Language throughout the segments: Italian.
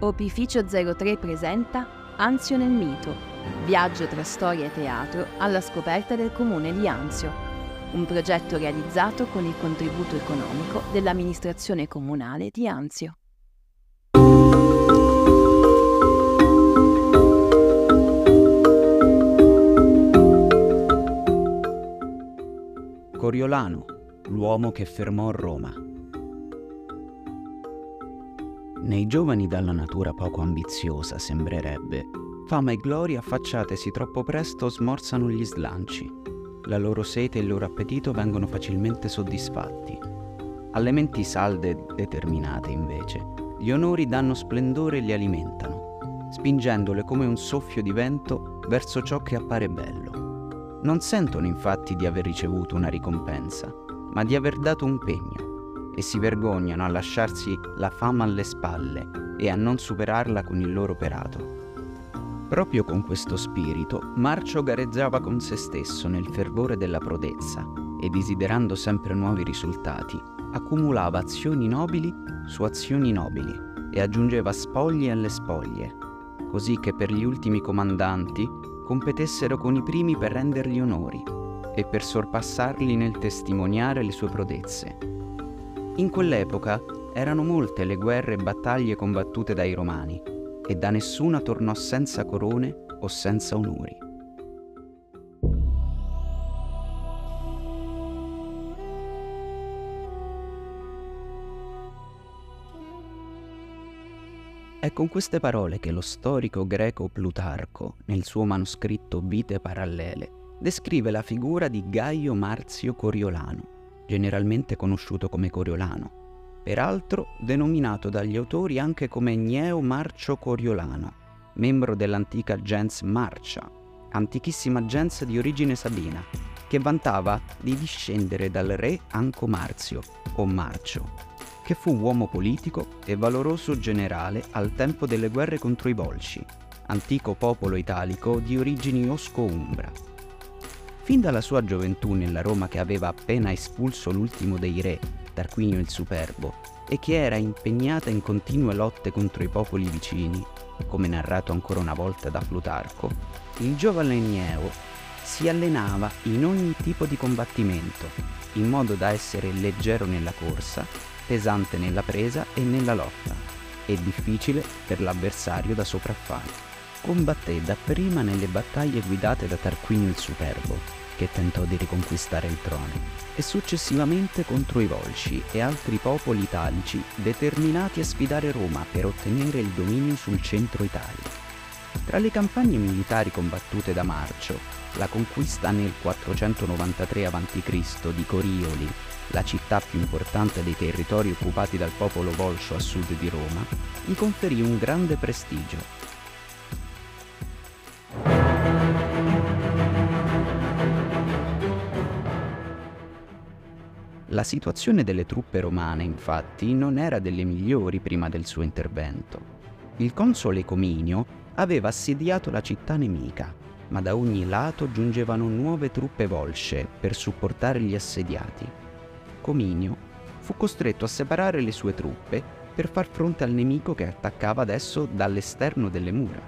Opificio 03 presenta Anzio nel mito, viaggio tra storia e teatro alla scoperta del comune di Anzio, un progetto realizzato con il contributo economico dell'amministrazione comunale di Anzio. Coriolano, l'uomo che fermò Roma. Nei giovani dalla natura poco ambiziosa sembrerebbe, fama e gloria affacciatesi troppo presto smorzano gli slanci. La loro sete e il loro appetito vengono facilmente soddisfatti. Alle menti salde e determinate, invece, gli onori danno splendore e li alimentano, spingendole come un soffio di vento verso ciò che appare bello. Non sentono infatti di aver ricevuto una ricompensa, ma di aver dato un pegno, e si vergognano a lasciarsi la fama alle spalle e a non superarla con il loro operato. Proprio con questo spirito, Marcio gareggiava con se stesso nel fervore della prodezza e desiderando sempre nuovi risultati, accumulava azioni nobili su azioni nobili e aggiungeva spoglie alle spoglie, così che per gli ultimi comandanti competessero con i primi per rendergli onori e per sorpassarli nel testimoniare le sue prodezze. In quell'epoca erano molte le guerre e battaglie combattute dai Romani e da nessuna tornò senza corone o senza onori. È con queste parole che lo storico greco Plutarco, nel suo manoscritto Vite parallele, descrive la figura di Gaio Marzio Coriolano, generalmente conosciuto come Coriolano, peraltro denominato dagli autori anche come Gneo Marcio Coriolano, membro dell'antica gens Marcia, antichissima gens di origine sabina, che vantava di discendere dal re Anco Marzio o Marcio, che fu uomo politico e valoroso generale al tempo delle guerre contro i Volsci, antico popolo italico di origini osco-umbra. Fin dalla sua gioventù nella Roma che aveva appena espulso l'ultimo dei re, Tarquinio il Superbo, e che era impegnata in continue lotte contro i popoli vicini, come narrato ancora una volta da Plutarco, il giovane Gneo si allenava in ogni tipo di combattimento, in modo da essere leggero nella corsa pesante nella presa e nella lotta e difficile per l'avversario da sopraffare. Combatté dapprima nelle battaglie guidate da Tarquinio il Superbo, che tentò di riconquistare il trono, e successivamente contro i Volsci e altri popoli italici determinati a sfidare Roma per ottenere il dominio sul centro Italia. Tra le campagne militari combattute da Marcio, la conquista nel 493 a.C. di Corioli la città più importante dei territori occupati dal popolo volscio a sud di Roma, gli conferì un grande prestigio. La situazione delle truppe romane, infatti, non era delle migliori prima del suo intervento. Il console Cominio aveva assediato la città nemica, ma da ogni lato giungevano nuove truppe volsce per supportare gli assediati. Cominio fu costretto a separare le sue truppe per far fronte al nemico che attaccava adesso dall'esterno delle mura.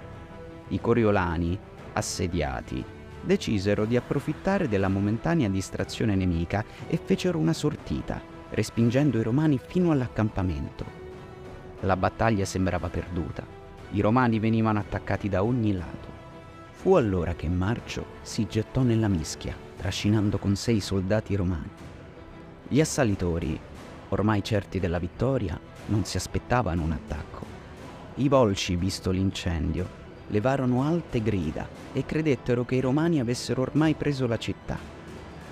I coriolani, assediati, decisero di approfittare della momentanea distrazione nemica e fecero una sortita, respingendo i romani fino all'accampamento. La battaglia sembrava perduta. I romani venivano attaccati da ogni lato. Fu allora che Marcio si gettò nella mischia, trascinando con sé i soldati romani. Gli assalitori, ormai certi della vittoria, non si aspettavano un attacco. I volci, visto l'incendio, levarono alte grida e credettero che i romani avessero ormai preso la città.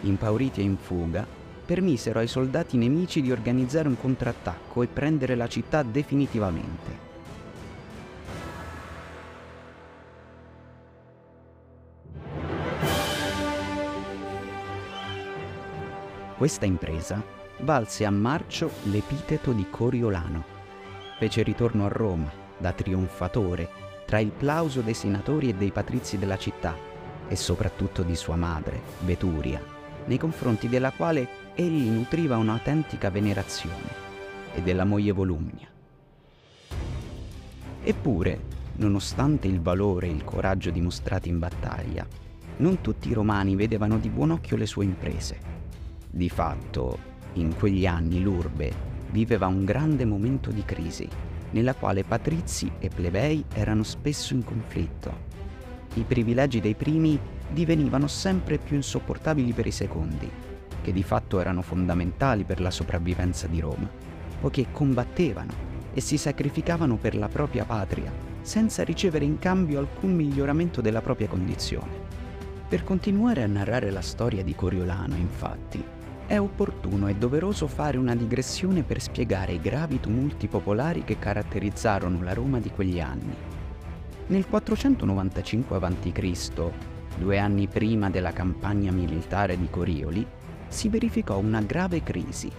Impauriti e in fuga, permisero ai soldati nemici di organizzare un contrattacco e prendere la città definitivamente. Questa impresa valse a Marcio l'epiteto di Coriolano. Fece ritorno a Roma, da trionfatore, tra il plauso dei senatori e dei patrizi della città, e soprattutto di sua madre, Veturia, nei confronti della quale egli nutriva un'autentica venerazione, e della moglie Volumnia. Eppure, nonostante il valore e il coraggio dimostrati in battaglia, non tutti i romani vedevano di buon occhio le sue imprese. Di fatto, in quegli anni l'urbe viveva un grande momento di crisi, nella quale patrizi e plebei erano spesso in conflitto. I privilegi dei primi divenivano sempre più insopportabili per i secondi, che di fatto erano fondamentali per la sopravvivenza di Roma, poiché combattevano e si sacrificavano per la propria patria, senza ricevere in cambio alcun miglioramento della propria condizione. Per continuare a narrare la storia di Coriolano, infatti, è opportuno e doveroso fare una digressione per spiegare i gravi tumulti popolari che caratterizzarono la Roma di quegli anni. Nel 495 a.C., due anni prima della campagna militare di Corioli, si verificò una grave crisi.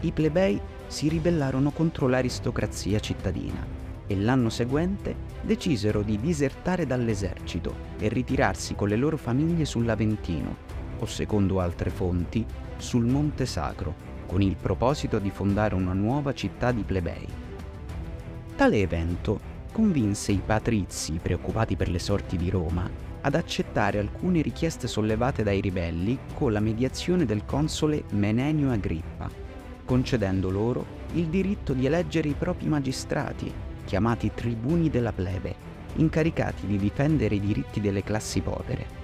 I plebei si ribellarono contro l'aristocrazia cittadina e l'anno seguente decisero di disertare dall'esercito e ritirarsi con le loro famiglie sull'Aventino, o secondo altre fonti, sul Monte Sacro, con il proposito di fondare una nuova città di plebei. Tale evento convinse i patrizi, preoccupati per le sorti di Roma, ad accettare alcune richieste sollevate dai ribelli con la mediazione del console Menenio Agrippa, concedendo loro il diritto di eleggere i propri magistrati, chiamati tribuni della plebe, incaricati di difendere i diritti delle classi povere.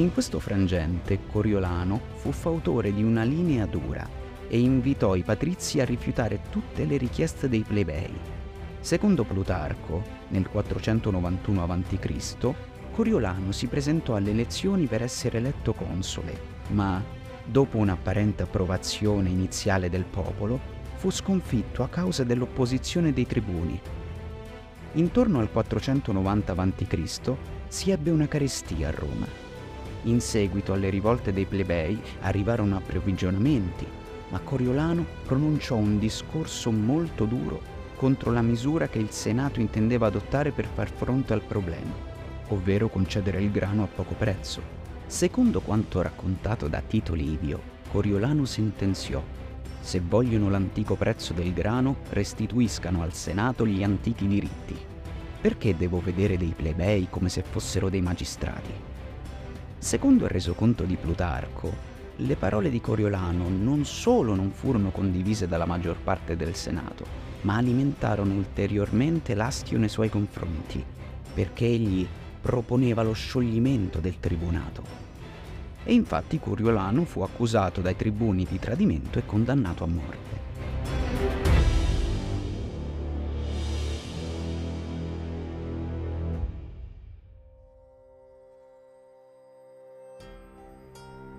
In questo frangente Coriolano fu fautore di una linea dura e invitò i patrizi a rifiutare tutte le richieste dei plebei. Secondo Plutarco, nel 491 a.C., Coriolano si presentò alle elezioni per essere eletto console, ma dopo un'apparente approvazione iniziale del popolo, fu sconfitto a causa dell'opposizione dei tribuni. Intorno al 490 a.C. si ebbe una carestia a Roma. In seguito alle rivolte dei plebei arrivarono approvvigionamenti, ma Coriolano pronunciò un discorso molto duro contro la misura che il Senato intendeva adottare per far fronte al problema, ovvero concedere il grano a poco prezzo. Secondo quanto raccontato da Tito Livio, Coriolano sentenziò se vogliono l'antico prezzo del grano, restituiscano al Senato gli antichi diritti. Perché devo vedere dei plebei come se fossero dei magistrati? Secondo il resoconto di Plutarco, le parole di Coriolano non solo non furono condivise dalla maggior parte del Senato, ma alimentarono ulteriormente l'astio nei suoi confronti, perché egli proponeva lo scioglimento del tribunato. E infatti Coriolano fu accusato dai tribuni di tradimento e condannato a morte.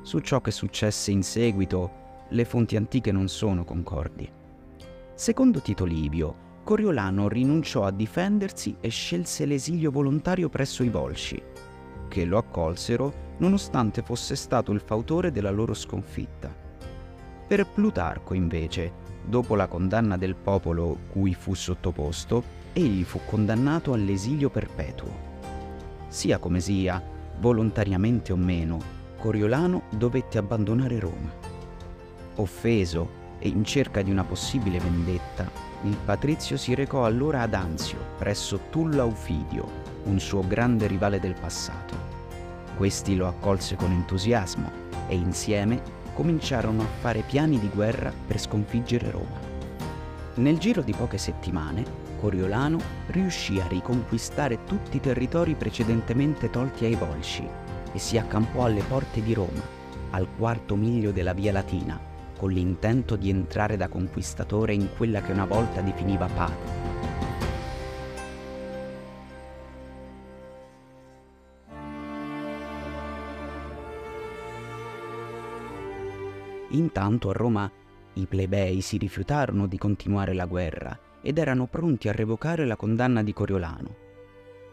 Su ciò che successe in seguito, le fonti antiche non sono concordi. Secondo Tito Livio, Coriolano rinunciò a difendersi e scelse l'esilio volontario presso i Volsci, che lo accolsero nonostante fosse stato il fautore della loro sconfitta. Per Plutarco, invece, dopo la condanna del popolo cui fu sottoposto, egli fu condannato all'esilio perpetuo. Sia come sia, volontariamente o meno, Coriolano dovette abbandonare Roma. Offeso e in cerca di una possibile vendetta, il patrizio si recò allora ad Anzio, presso Tulla Aufidio, un suo grande rivale del passato. Questi lo accolse con entusiasmo e insieme cominciarono a fare piani di guerra per sconfiggere Roma. Nel giro di poche settimane, Coriolano riuscì a riconquistare tutti i territori precedentemente tolti ai Volsci e si accampò alle porte di Roma, al quarto miglio della Via Latina, con l'intento di entrare da conquistatore in quella che una volta definiva patria. Intanto a Roma i plebei si rifiutarono di continuare la guerra ed erano pronti a revocare la condanna di Coriolano.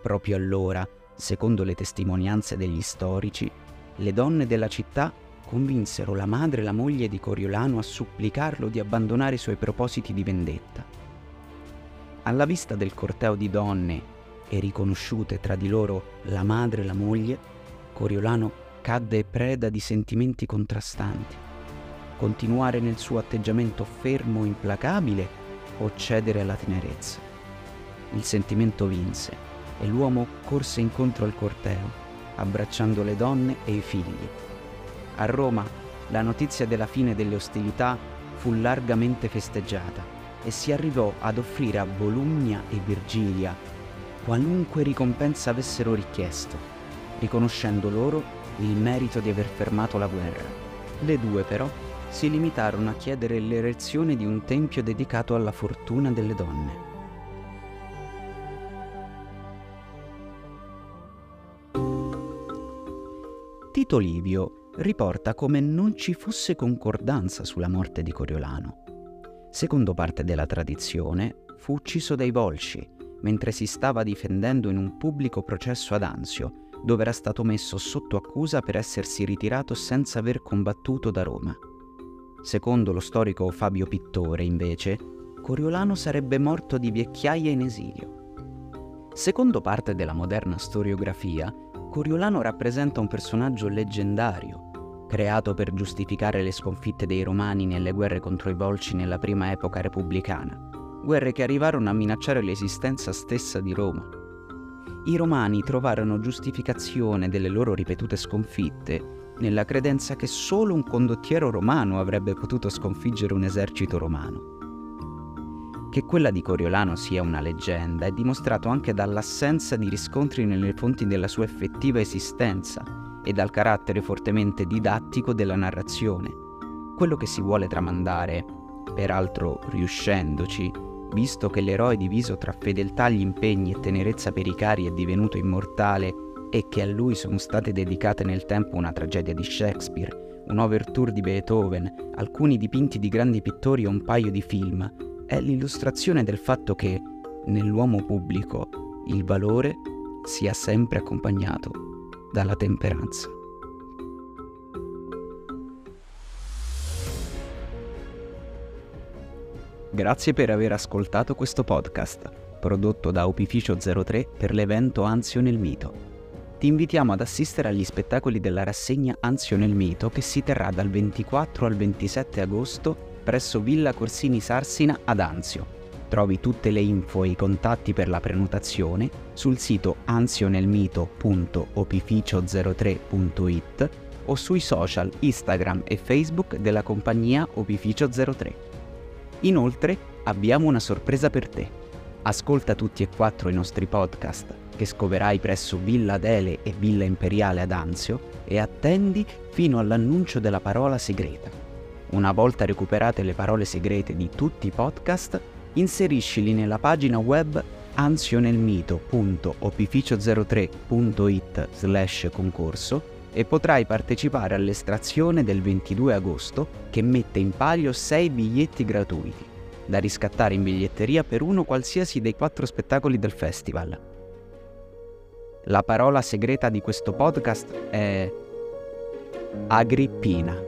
Proprio allora, secondo le testimonianze degli storici, le donne della città convinsero la madre e la moglie di Coriolano a supplicarlo di abbandonare i suoi propositi di vendetta. Alla vista del corteo di donne e riconosciute tra di loro la madre e la moglie, Coriolano cadde preda di sentimenti contrastanti. Continuare nel suo atteggiamento fermo e implacabile o cedere alla tenerezza. il sentimento vinse e l'uomo corse incontro al corteo, abbracciando le donne e i figli. A Roma la notizia della fine delle ostilità fu largamente festeggiata e si arrivò ad offrire a Volumnia e Virgilia qualunque ricompensa avessero richiesto, riconoscendo loro il merito di aver fermato la guerra. Le due però si limitarono a chiedere l'erezione di un tempio dedicato alla fortuna delle donne. Tito Livio riporta come non ci fosse concordanza sulla morte di Coriolano. Secondo parte della tradizione, fu ucciso dai Volsci mentre si stava difendendo in un pubblico processo ad Anzio, dove era stato messo sotto accusa per essersi ritirato senza aver combattuto da Roma. Secondo lo storico Fabio Pittore, invece, Coriolano sarebbe morto di vecchiaia in esilio. Secondo parte della moderna storiografia, Coriolano rappresenta un personaggio leggendario, creato per giustificare le sconfitte dei Romani nelle guerre contro i Volci nella prima epoca repubblicana, guerre che arrivarono a minacciare l'esistenza stessa di Roma. I Romani trovarono giustificazione delle loro ripetute sconfitte nella credenza che solo un condottiero romano avrebbe potuto sconfiggere un esercito romano. Che quella di Coriolano sia una leggenda è dimostrato anche dall'assenza di riscontri nelle fonti della sua effettiva esistenza e dal carattere fortemente didattico della narrazione. Quello che si vuole tramandare, peraltro riuscendoci, visto che l'eroe diviso tra fedeltà agli impegni e tenerezza per i cari è divenuto immortale e che a lui sono state dedicate nel tempo una tragedia di Shakespeare, un overture di Beethoven, alcuni dipinti di grandi pittori e un paio di film, è l'illustrazione del fatto che, nell'uomo pubblico, il valore sia sempre accompagnato dalla temperanza. Grazie per aver ascoltato questo podcast, prodotto da Opificio 03 per l'evento Anzio nel Mito ti invitiamo ad assistere agli spettacoli della rassegna Anzio nel Mito che si terrà dal 24 al 27 agosto presso Villa Corsini Sarsina ad Anzio. Trovi tutte le info e i contatti per la prenotazione sul sito anzionelmito.opificio03.it o sui social Instagram e Facebook della compagnia Opificio 03. Inoltre abbiamo una sorpresa per te. Ascolta tutti e quattro i nostri podcast che scoverai presso Villa Adele e Villa Imperiale ad Anzio e attendi fino all'annuncio della parola segreta. Una volta recuperate le parole segrete di tutti i podcast, inseriscili nella pagina web anzionelmito.opificio03.it slash concorso e potrai partecipare all'estrazione del 22 agosto che mette in palio 6 biglietti gratuiti, da riscattare in biglietteria per uno qualsiasi dei quattro spettacoli del festival. La parola segreta di questo podcast è Agrippina.